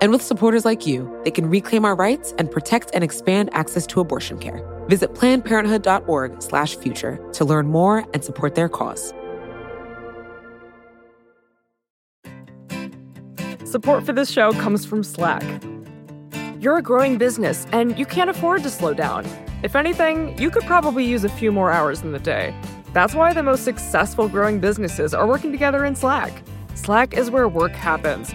And with supporters like you, they can reclaim our rights and protect and expand access to abortion care. Visit plannedparenthood.org/future to learn more and support their cause. Support for this show comes from Slack. You're a growing business and you can't afford to slow down. If anything, you could probably use a few more hours in the day. That's why the most successful growing businesses are working together in Slack. Slack is where work happens,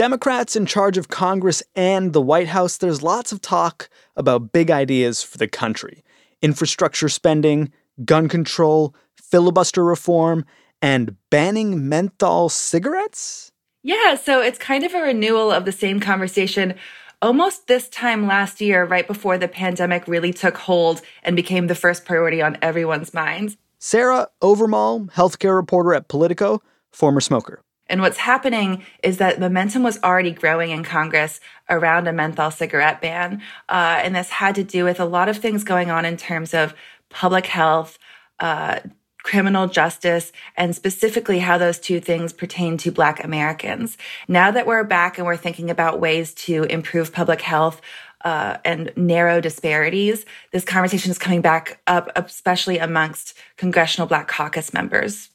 Democrats in charge of Congress and the White House, there's lots of talk about big ideas for the country infrastructure spending, gun control, filibuster reform, and banning menthol cigarettes? Yeah, so it's kind of a renewal of the same conversation almost this time last year, right before the pandemic really took hold and became the first priority on everyone's minds. Sarah Owermohle, healthcare reporter at Politico, former smoker. And what's happening is that momentum was already growing in Congress around a menthol cigarette ban. Uh, and this had to do with a lot of things going on in terms of public health, uh, criminal justice, and specifically how those two things pertain to Black Americans. Now that we're back and we're thinking about ways to improve public health, uh, and narrow disparities, this conversation is coming back up, especially amongst Congressional Black Caucus members.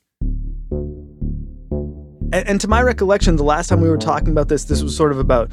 And, and, to my recollection, the last time we were talking about this, this was sort of about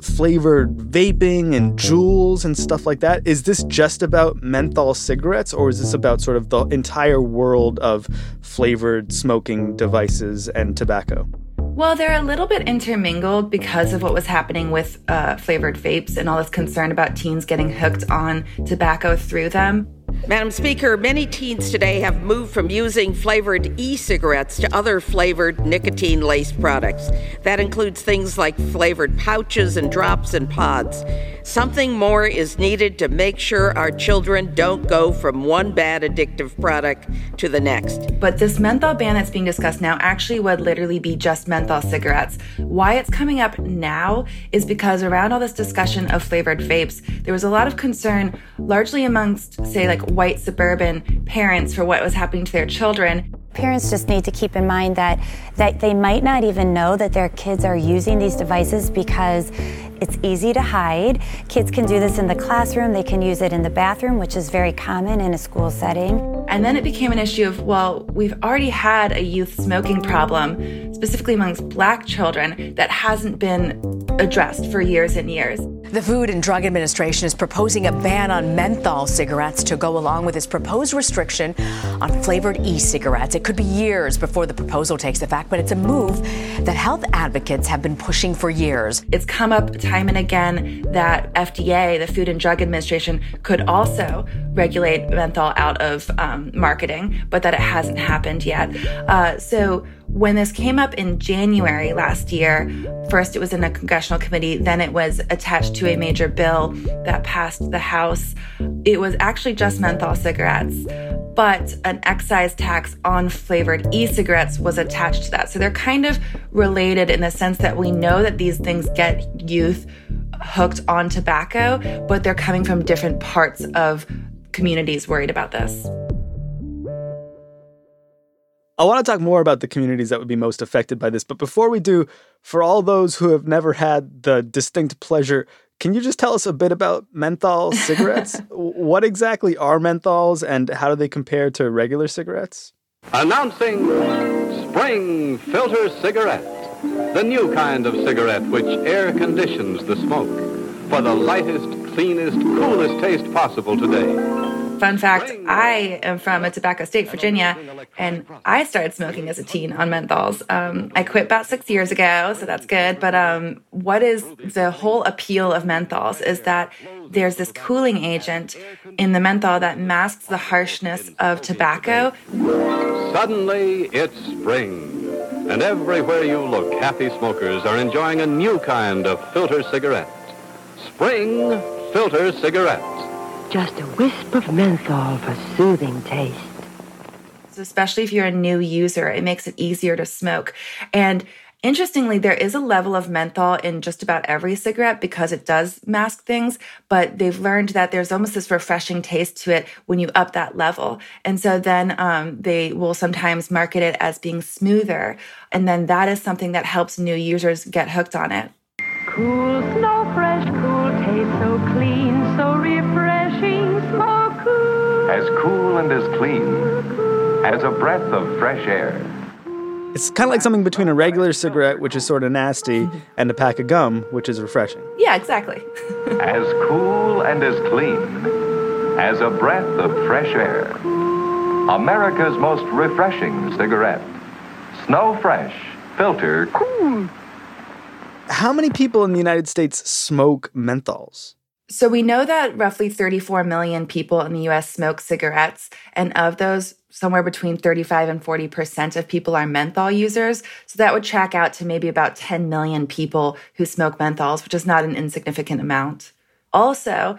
flavored vaping and Juuls and stuff like that. Is this just about menthol cigarettes, or is this about sort of the entire world of flavored smoking devices and tobacco? Well, they're a little bit intermingled because of what was happening with uh, flavored vapes and all this concern about teens getting hooked on tobacco through them. Madam Speaker, many teens today have moved from using flavored e cigarettes to other flavored nicotine laced products. That includes things like flavored pouches and drops and pods. Something more is needed to make sure our children don't go from one bad addictive product to the next. But this menthol ban that's being discussed now actually would literally be just menthol cigarettes. Why it's coming up now is because around all this discussion of flavored vapes, there was a lot of concern, largely amongst, say, like white suburban parents for what was happening to their children. Parents just need to keep in mind that that they might not even know that their kids are using these devices because it's easy to hide. Kids can do this in the classroom, they can use it in the bathroom, which is very common in a school setting. And then it became an issue of, well, we've already had a youth smoking problem, specifically amongst black children, that hasn't been addressed for years and years. The Food and Drug Administration is proposing a ban on menthol cigarettes to go along with its proposed restriction on flavored e cigarettes. It could be years before the proposal takes effect, but it's a move that health advocates have been pushing for years. It's come up time and again that FDA, the Food and Drug Administration, could also regulate menthol out of um, marketing, but that it hasn't happened yet. Uh, so when this came up in January last year, first it was in a congressional committee, then it was attached to a major bill that passed the House. It was actually just menthol cigarettes, but an excise tax on flavored e cigarettes was attached to that. So they're kind of related in the sense that we know that these things get youth hooked on tobacco, but they're coming from different parts of communities worried about this. I want to talk more about the communities that would be most affected by this. But before we do, for all those who have never had the distinct pleasure can you just tell us a bit about menthol cigarettes? what exactly are menthols and how do they compare to regular cigarettes? Announcing Spring Filter Cigarette, the new kind of cigarette which air conditions the smoke for the lightest, cleanest, coolest taste possible today. Fun fact I am from a tobacco state, Virginia, and I started smoking as a teen on menthols. Um, I quit about six years ago, so that's good. But um, what is the whole appeal of menthols is that there's this cooling agent in the menthol that masks the harshness of tobacco. Suddenly, it's spring. And everywhere you look, happy smokers are enjoying a new kind of filter cigarette. Spring Filter Cigarette just a wisp of menthol for soothing taste. So especially if you're a new user, it makes it easier to smoke. And Interestingly, there is a level of menthol in just about every cigarette because it does mask things, but they've learned that there's almost this refreshing taste to it when you up that level. And so then um, they will sometimes market it as being smoother. And then that is something that helps new users get hooked on it. Cool, snow fresh, cool, As cool and as clean as a breath of fresh air. It's kind of like something between a regular cigarette, which is sort of nasty, and a pack of gum, which is refreshing. Yeah, exactly. as cool and as clean as a breath of fresh air. America's most refreshing cigarette. Snow Fresh, filter cool. How many people in the United States smoke menthols? So we know that roughly 34 million people in the US smoke cigarettes, and of those, somewhere between 35 and 40% of people are menthol users. So that would track out to maybe about 10 million people who smoke menthols, which is not an insignificant amount. Also,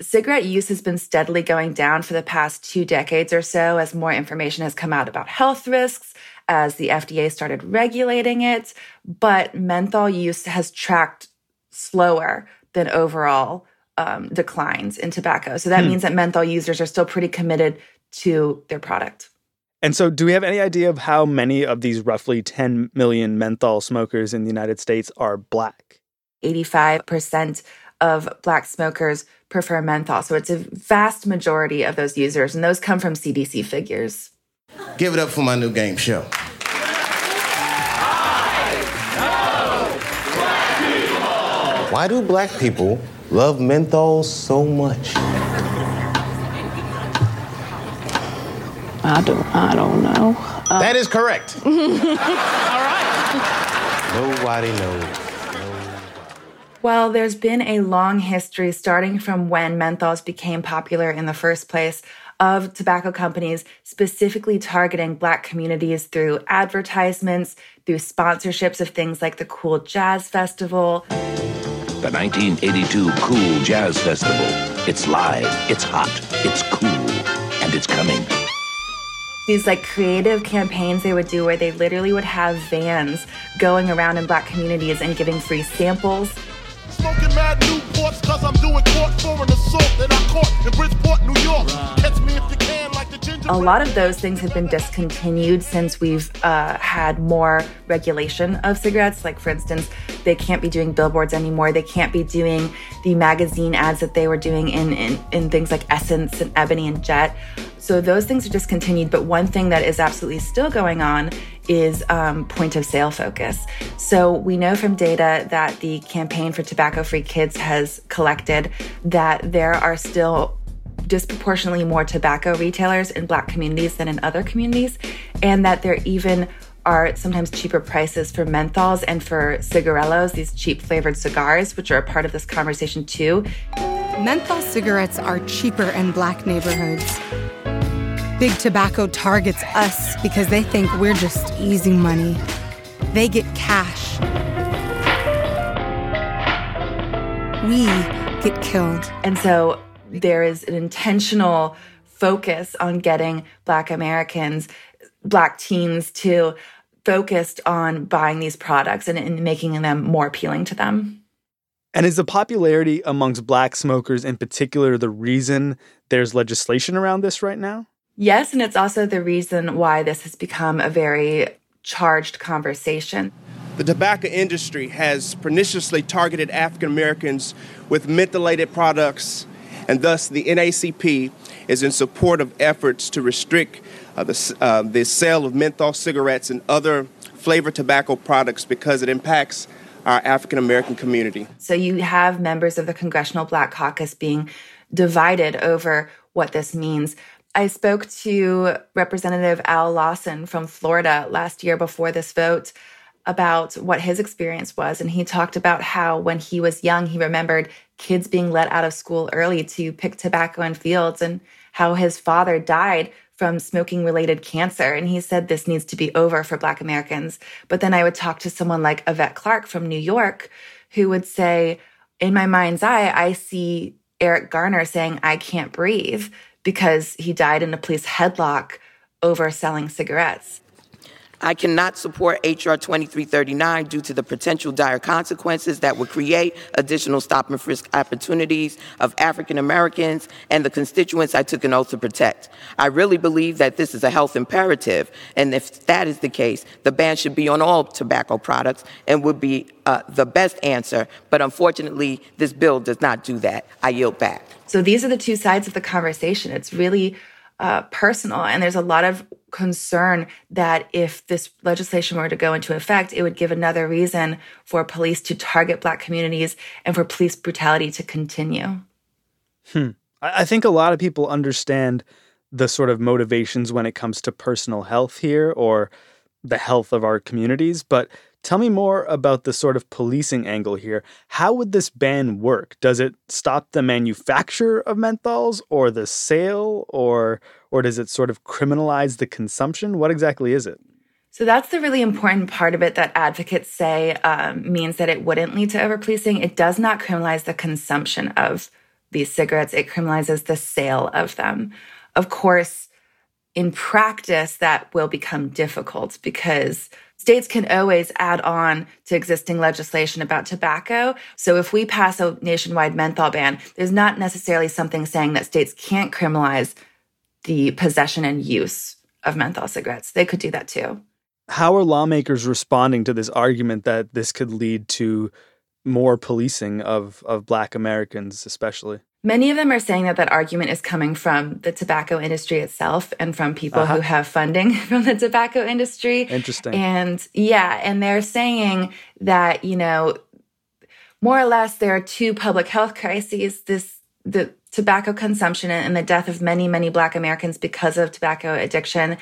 cigarette use has been steadily going down for the past two decades or so as more information has come out about health risks, as the FDA started regulating it, but menthol use has tracked slower than overall um, declines in tobacco. So that hmm. means that menthol users are still pretty committed to their product. And so, do we have any idea of how many of these roughly 10 million menthol smokers in the United States are black? 85% of black smokers prefer menthol. So, it's a vast majority of those users, and those come from CDC figures. Give it up for my new game show. Why do black people love menthol so much? I don't I don't know. Uh, that is correct. All right. Nobody knows. Well, there's been a long history starting from when menthols became popular in the first place of tobacco companies specifically targeting Black communities through advertisements, through sponsorships of things like the Kool Jazz Festival. The 1982 Kool Jazz Festival. It's live, it's hot, it's cool, and it's coming. These like creative campaigns they would do where they literally would have vans going around in black communities and giving free samples Smoking mad Newports cause I'm doing court for an assault that I caught in Bridgeport, New York. Catch me if you can like the ginger. A lot of those things have been discontinued since we've uh, had more regulation of cigarettes. Like, for instance, they can't be doing billboards anymore. They can't be doing the magazine ads that they were doing in, in, in things like Essence and Ebony and Jet. So those things are discontinued. But one thing that is absolutely still going on is um, point of sale focus. So we know from data that the campaign for tobacco free kids has collected that there are still disproportionately more tobacco retailers in black communities than in other communities, and that there even are sometimes cheaper prices for menthols and for cigarillos, these cheap flavored cigars, which are a part of this conversation too. Menthol cigarettes are cheaper in black neighborhoods. Big Tobacco targets us because they think we're just easy money. They get cash. We get killed. And so there is an intentional focus on getting Black Americans, Black teens to focused on buying these products and, and making them more appealing to them. And is the popularity amongst black smokers in particular the reason there's legislation around this right now? Yes, and it's also the reason why this has become a very charged conversation. The tobacco industry has perniciously targeted African Americans with mentholated products, and thus the NAACP is in support of efforts to restrict uh, the, uh, the sale of menthol cigarettes and other flavored tobacco products because it impacts our African American community. So you have members of the Congressional Black Caucus being divided over what this means. I spoke to Representative Al Lawson from Florida last year before this vote about what his experience was. And he talked about how when he was young, he remembered kids being let out of school early to pick tobacco in fields and how his father died from smoking related cancer. And he said this needs to be over for Black Americans. But then I would talk to someone like Yvette Clarke from New York who would say, in my mind's eye, I see Eric Garner saying, I can't breathe because he died in a police headlock over selling cigarettes. I cannot support H.R. 2339 due to the potential dire consequences that would create additional stop and frisk opportunities of African Americans and the constituents I took an oath to protect. I really believe that this is a health imperative, and if that is the case, the ban should be on all tobacco products and would be uh, the best answer. But unfortunately, this bill does not do that. I yield back. So these are the two sides of the conversation. It's really uh, personal, and there's a lot of concern that if this legislation were to go into effect, it would give another reason for police to target Black communities and for police brutality to continue. Hmm. I think a lot of people understand the sort of motivations when it comes to personal health here or the health of our communities, but Tell me more about the sort of policing angle here. How would this ban work? Does it stop the manufacture of menthols or the sale or or does it sort of criminalize the consumption? What exactly is it? So that's the really important part of it that advocates say um, means that it wouldn't lead to overpolicing. It does not criminalize the consumption of these cigarettes. It criminalizes the sale of them. Of course, in practice, that will become difficult because states can always add on to existing legislation about tobacco. So if we pass a nationwide menthol ban, there's not necessarily something saying that states can't criminalize the possession and use of menthol cigarettes. They could do that too. How are lawmakers responding to this argument that this could lead to more policing of, of Black Americans, especially? Many of them are saying that that argument is coming from the tobacco industry itself and from people uh-huh. who have funding from the tobacco industry. Interesting. And yeah, and they're saying that, you know, more or less there are two public health crises this the tobacco consumption and the death of many many black americans because of tobacco addiction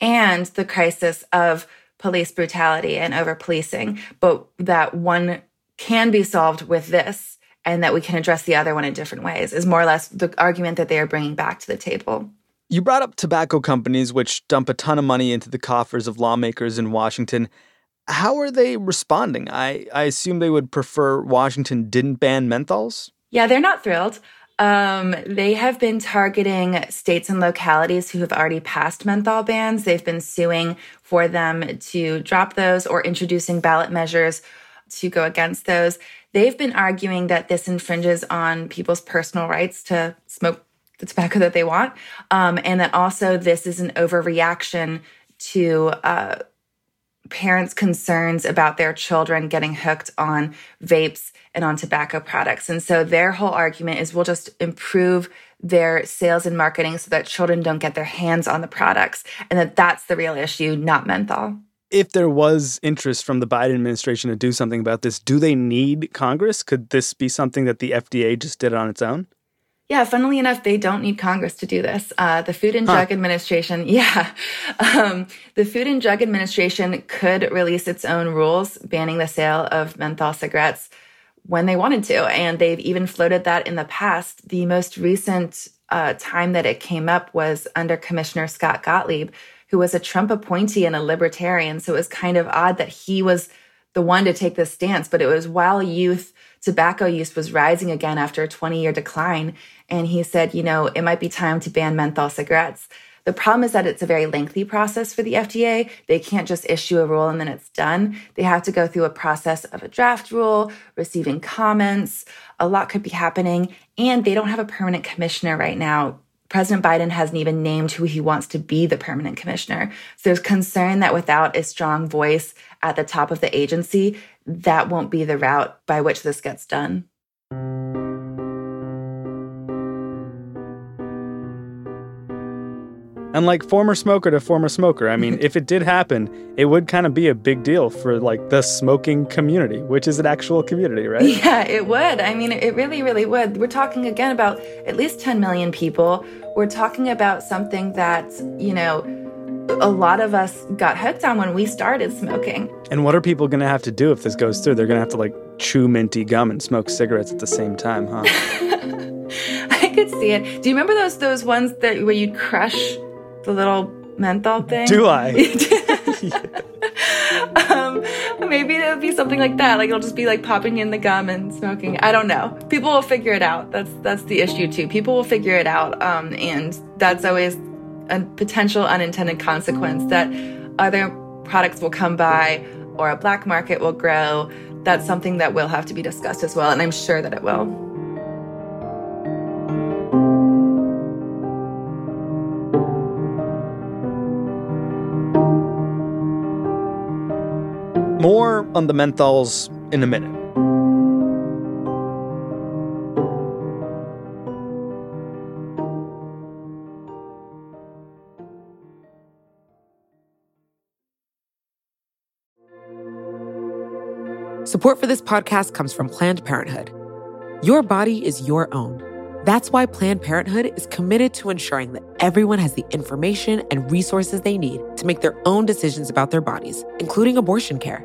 and the crisis of police brutality and over policing but that one can be solved with this and that we can address the other one in different ways is more or less the argument that they are bringing back to the table. You brought up tobacco companies, which dump a ton of money into the coffers of lawmakers in Washington. How are they responding? I, I assume they would prefer Washington didn't ban menthols? Yeah, they're not thrilled. Um, they have been targeting states and localities who have already passed menthol bans. They've been suing for them to drop those or introducing ballot measures to go against those. They've been arguing that this infringes on people's personal rights to smoke the tobacco that they want, um, and that also this is an overreaction to uh, parents' concerns about their children getting hooked on vapes and on tobacco products. And so their whole argument is we'll just improve their sales and marketing so that children don't get their hands on the products, and that that's the real issue, not menthol if there was interest from the Biden administration to do something about this, do they need Congress? Could this be something that the FDA just did on its own? Yeah, funnily enough, they don't need Congress to do this. Uh, the Food and Drug huh. Administration, yeah, um, the Food and Drug Administration could release its own rules banning the sale of menthol cigarettes when they wanted to. And they've even floated that in the past. The most recent uh, time that it came up was under Commissioner Scott Gottlieb, who was a Trump appointee and a libertarian. So it was kind of odd that he was the one to take this stance, but it was while youth tobacco use was rising again after a 20 year decline. And he said, you know, it might be time to ban menthol cigarettes. The problem is that it's a very lengthy process for the FDA. They can't just issue a rule and then it's done. They have to go through a process of a draft rule, receiving comments. A lot could be happening. And they don't have a permanent commissioner right now President Biden hasn't even named who he wants to be the permanent commissioner. So there's concern that without a strong voice at the top of the agency, that won't be the route by which this gets done. And like former smoker to former smoker, I mean, if it did happen, it would kind of be a big deal for like the smoking community, which is an actual community, right? Yeah, it would. I mean, it really, really would. We're talking again about at least 10 million people. We're talking about something that, you know, a lot of us got hooked on when we started smoking. And what are people going to have to do if this goes through? They're going to have to like chew minty gum and smoke cigarettes at the same time, huh? I could see it. Do you remember those those ones that where you'd crush the little menthol thing? Do I? um, maybe it would be something like that. Like it'll just be like popping in the gum and smoking. I don't know. People will figure it out. That's that's the issue too. People will figure it out, um, and that's always a potential unintended consequence that other products will come by or a black market will grow. That's something that will have to be discussed as well, and I'm sure that it will. More on the menthols in a minute. Support for this podcast comes from Planned Parenthood. Your body is your own. That's why Planned Parenthood is committed to ensuring that everyone has the information and resources they need to make their own decisions about their bodies, including abortion care.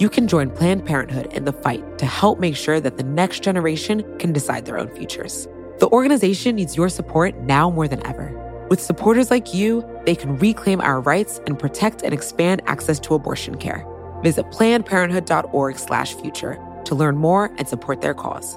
You can join Planned Parenthood in the fight to help make sure that the next generation can decide their own futures. The organization needs your support now more than ever. With supporters like you, they can reclaim our rights and protect and expand access to abortion care. Visit plannedparenthood.org/future to learn more and support their cause.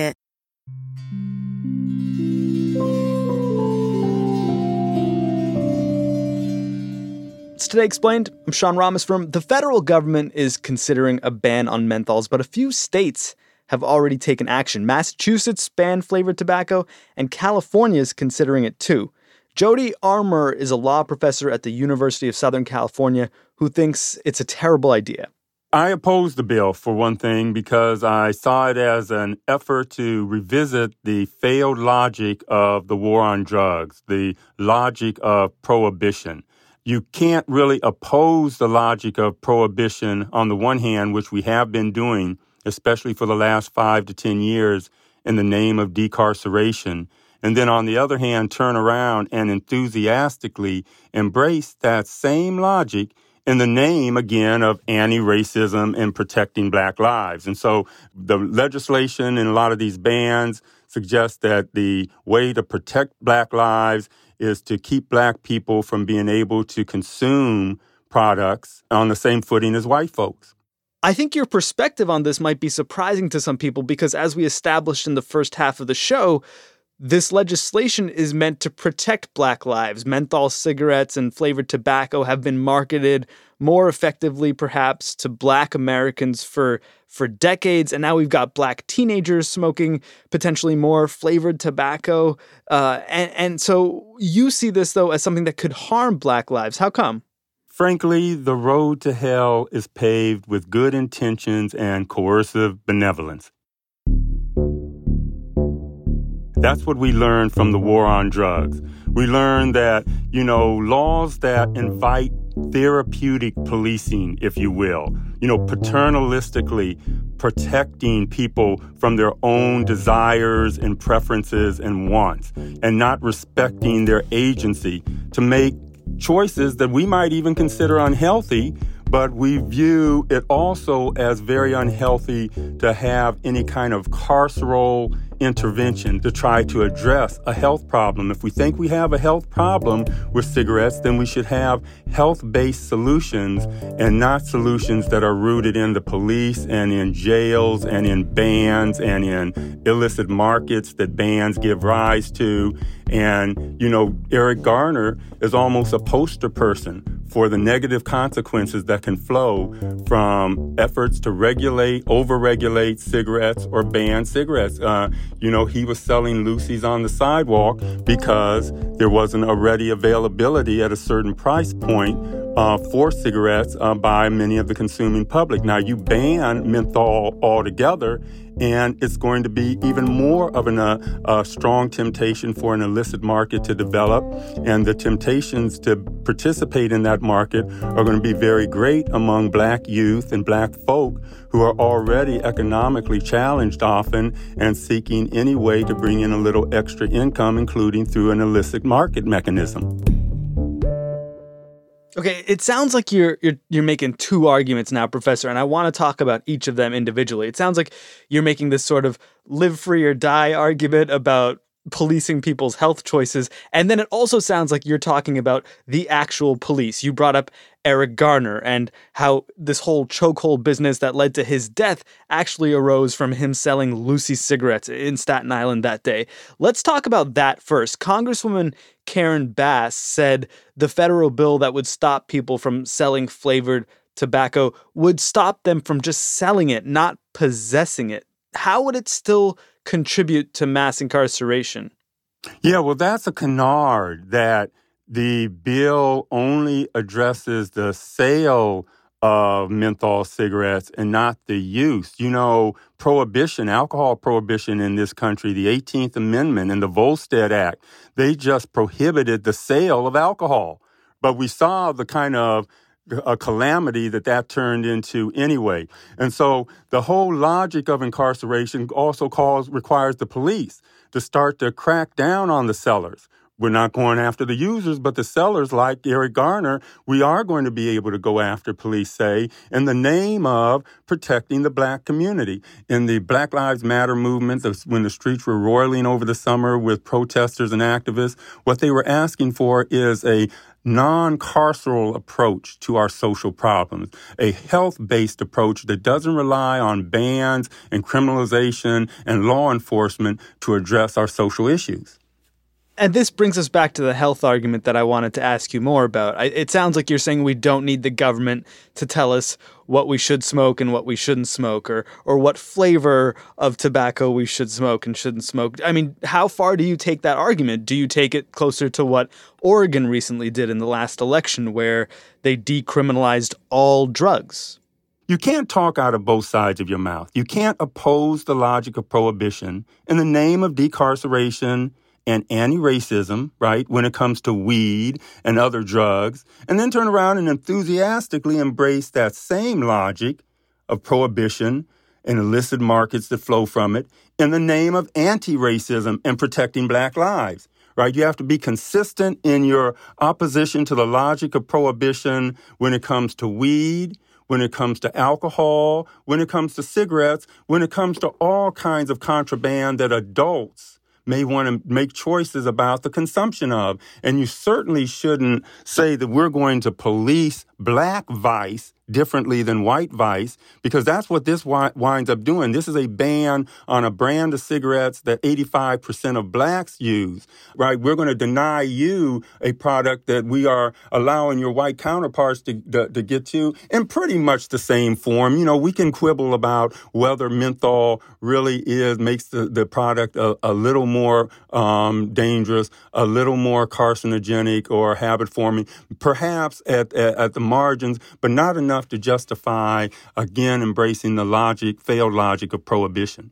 It's Today Explained. I'm Sean Rameswaram the federal government is considering a ban on menthols, but a few states have already taken action. Massachusetts banned flavored tobacco, and California is considering it too. Jody Armour is a law professor at the University of Southern California who thinks it's a terrible idea. I opposed the bill for one thing because I saw it as an effort to revisit the failed logic of the war on drugs, the logic of prohibition. You can't really oppose the logic of prohibition on the one hand, which we have been doing, especially for the last five to 10 years, in the name of decarceration. And then on the other hand, turn around and enthusiastically embrace that same logic in the name again of anti-racism and protecting black lives. And so the legislation and a lot of these bans suggest that the way to protect black lives is to keep black people from being able to consume products on the same footing as white folks. I think your perspective on this might be surprising to some people because, as we established in the first half of the show, this legislation is meant to protect black lives. Menthol cigarettes and flavored tobacco have been marketed more effectively, perhaps, to black Americans for, for decades. And now we've got black teenagers smoking potentially more flavored tobacco. Uh, and, and so you see this, though, as something that could harm black lives. How come? Frankly, the road to hell is paved with good intentions and coercive benevolence. That's what we learned from the war on drugs. We learned that, you know, laws that invite therapeutic policing, if you will, you know, paternalistically protecting people from their own desires and preferences and wants, and not respecting their agency to make choices that we might even consider unhealthy but we view it also as very unhealthy to have any kind of carceral intervention to try to address a health problem. If we think we have a health problem with cigarettes, then we should have health based solutions and not solutions that are rooted in the police and in jails and in bans and in illicit markets that bans give rise to. And, you know, Eric Garner is almost a poster person for the negative consequences that can flow from efforts to regulate, overregulate cigarettes or ban cigarettes. Uh, you know, he was selling loosies on the sidewalk because there wasn't a ready availability at a certain price point uh, for cigarettes uh, by many of the consuming public. Now, you ban menthol altogether, and it's going to be even more of a uh, strong temptation for an illicit market to develop. And the temptations to participate in that market are going to be very great among black youth and black folk who are already economically challenged often and seeking any way to bring in a little extra income, including through an illicit market mechanism. Okay, it sounds like you're you're you're making two arguments now, professor, and I want to talk about each of them individually. It sounds like you're making this sort of live free or die argument about policing people's health choices. And then it also sounds like you're talking about the actual police. You brought up Eric Garner and how this whole chokehold business that led to his death actually arose from him selling loosie cigarettes in Staten Island that day. Let's talk about that first. Congresswoman Karen Bass said the federal bill that would stop people from selling flavored tobacco would stop them from just selling it, not possessing it. How would it still contribute to mass incarceration. Yeah, well, that's a canard that the bill only addresses the sale of menthol cigarettes and not the use. You know, prohibition, alcohol prohibition in this country, the 18th Amendment and the Volstead Act, they just prohibited the sale of alcohol. But we saw the kind of a calamity that that turned into anyway. And so the whole logic of incarceration also calls requires the police to start to crack down on the sellers. We're not going after the users, but the sellers, like Eric Garner, we are going to be able to go after, police say, in the name of protecting the black community. In the Black Lives Matter movement, when the streets were roiling over the summer with protesters and activists, what they were asking for is a non carceral approach to our social problems, a health based approach that doesn't rely on bans and criminalization and law enforcement to address our social issues. And this brings us back to the health argument that I wanted to ask you more about. It sounds like you're saying we don't need the government to tell us what we should smoke and what we shouldn't smoke, or or what flavor of tobacco we should smoke and shouldn't smoke. I mean, how far do you take that argument? Do you take it closer to what Oregon recently did in the last election, where they decriminalized all drugs? You can't talk out of both sides of your mouth. You can't oppose the logic of prohibition in the name of decarceration and anti racism, right, when it comes to weed and other drugs, and then turn around and enthusiastically embrace that same logic of prohibition and illicit markets that flow from it in the name of anti racism and protecting black lives. Right? You have to be consistent in your opposition to the logic of prohibition when it comes to weed, when it comes to alcohol, when it comes to cigarettes, when it comes to all kinds of contraband that adults may want to make choices about the consumption of. And you certainly shouldn't say that we're going to police black vice differently than white vice because that's what this winds up doing. This is a ban on a brand of cigarettes that 85% of blacks use, right? We're going to deny you a product that we are allowing your white counterparts to, to, to get to in pretty much the same form. You know, we can quibble about whether menthol really is, makes the, the product a, a little more um, dangerous, a little more carcinogenic or habit forming, perhaps at, at, at the margins, but not enough to justify, again, embracing the logic, failed logic of prohibition.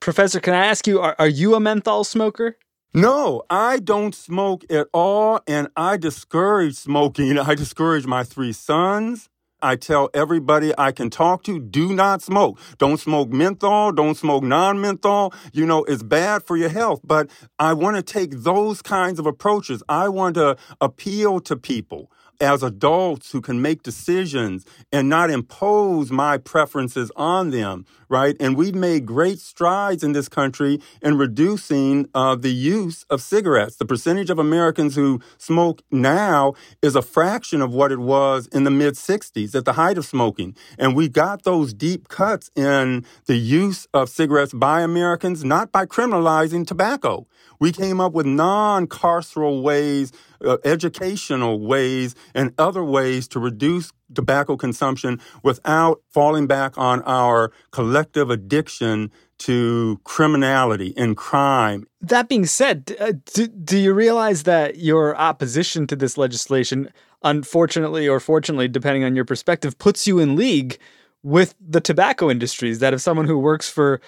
Professor, can I ask you, are, are you a menthol smoker? No, I don't smoke at all, and I discourage smoking. I discourage my three sons. I tell everybody I can talk to, do not smoke. Don't smoke menthol. Don't smoke non-menthol. You know, it's bad for your health. But I want to take those kinds of approaches. I want to appeal to people as adults who can make decisions and not impose my preferences on them, right? And we've made great strides in this country in reducing uh, the use of cigarettes. The percentage of Americans who smoke now is a fraction of what it was in the mid 60s at the height of smoking. And we got those deep cuts in the use of cigarettes by Americans, not by criminalizing tobacco. We came up with non carceral ways uh, educational ways and other ways to reduce tobacco consumption without falling back on our collective addiction to criminality and crime. That being said, uh, do, do you realize that your opposition to this legislation, unfortunately or fortunately, depending on your perspective, puts you in league with the tobacco industries? That if someone who works for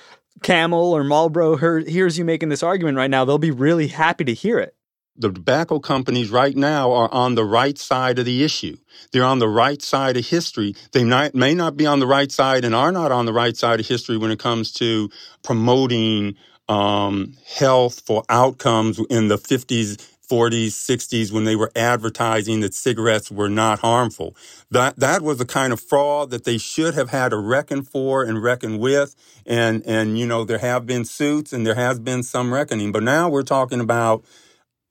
Camel or Marlboro hears you making this argument right now, they'll be really happy to hear it the tobacco companies right now are on the right side of the issue. They're on the right side of history. They not, may not be on the right side and are not on the right side of history when it comes to promoting um, health for outcomes in the 50s, 40s, 60s when they were advertising that cigarettes were not harmful. That that was the kind of fraud that they should have had to reckon for and reckon with. And and you know there have been suits and there has been some reckoning. But now we're talking about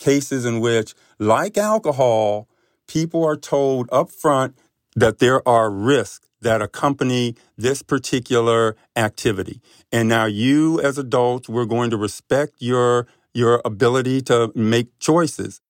cases in which, like alcohol, people are told upfront that there are risks that accompany this particular activity. And now you as adults, we're going to respect your your ability to make choices.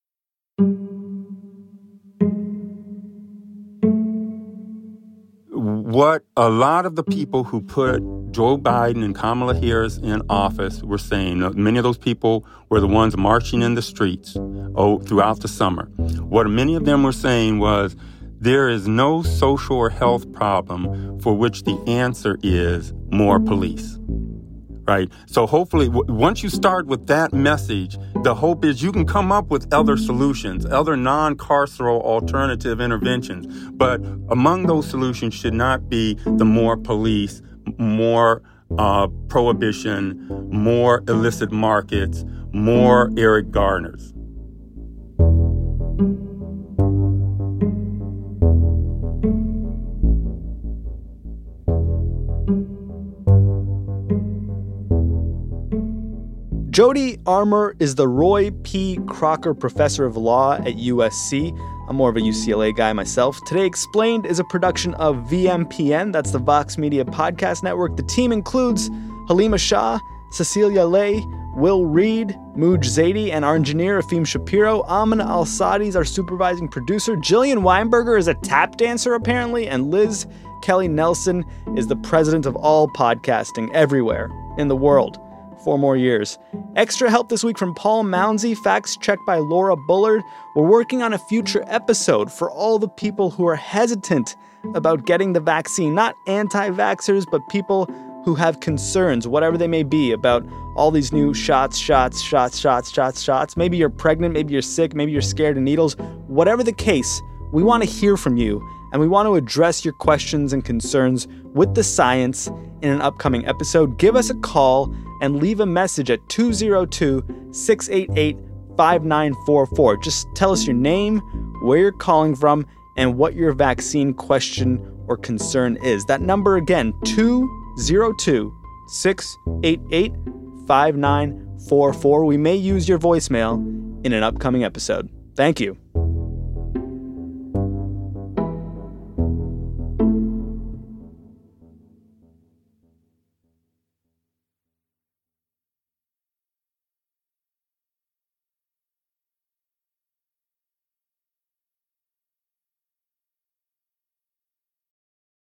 What a lot of the mm-hmm. people who put Joe Biden and Kamala Harris in office were saying, many of those people were the ones marching in the streets oh, throughout the summer. What many of them were saying was, there is no social or health problem for which the answer is more mm-hmm. police right? So hopefully, w- once you start with that message, the hope is you can come up with other solutions, other non carceral alternative interventions. But among those solutions should not be the more police, more uh, prohibition, more illicit markets, more Eric Garners. Jody Armour is the Roy P. Crocker Professor of Law at USC. I'm more of a UCLA guy myself. Today Explained is a production of VMPN, that's the Vox Media Podcast Network. The team includes Halima Shah, Cecilia Lei, Will Reed, Mooj Zadie, and our engineer Efim Shapiro. Amin Al Sadi is our supervising producer. Jillian Weinberger is a tap dancer, apparently, and Liz Kelly Nelson is the president of all podcasting everywhere in the world four more years. Extra help this week from Paul Mounsey, facts checked by Laura Bullard. We're working on a future episode for all the people who are hesitant about getting the vaccine, not anti vaxxers, but people who have concerns, whatever they may be, about all these new shots, shots, shots, shots, shots, shots. Maybe you're pregnant, maybe you're sick, maybe you're scared of needles. Whatever the case, we want to hear from you and we want to address your questions and concerns with the science in an upcoming episode. Give us a call and leave a message at 202 688 5944. Just tell us your name, where you're calling from, and what your vaccine question or concern is. That number again, 202 688 5944. We may use your voicemail in an upcoming episode. Thank you.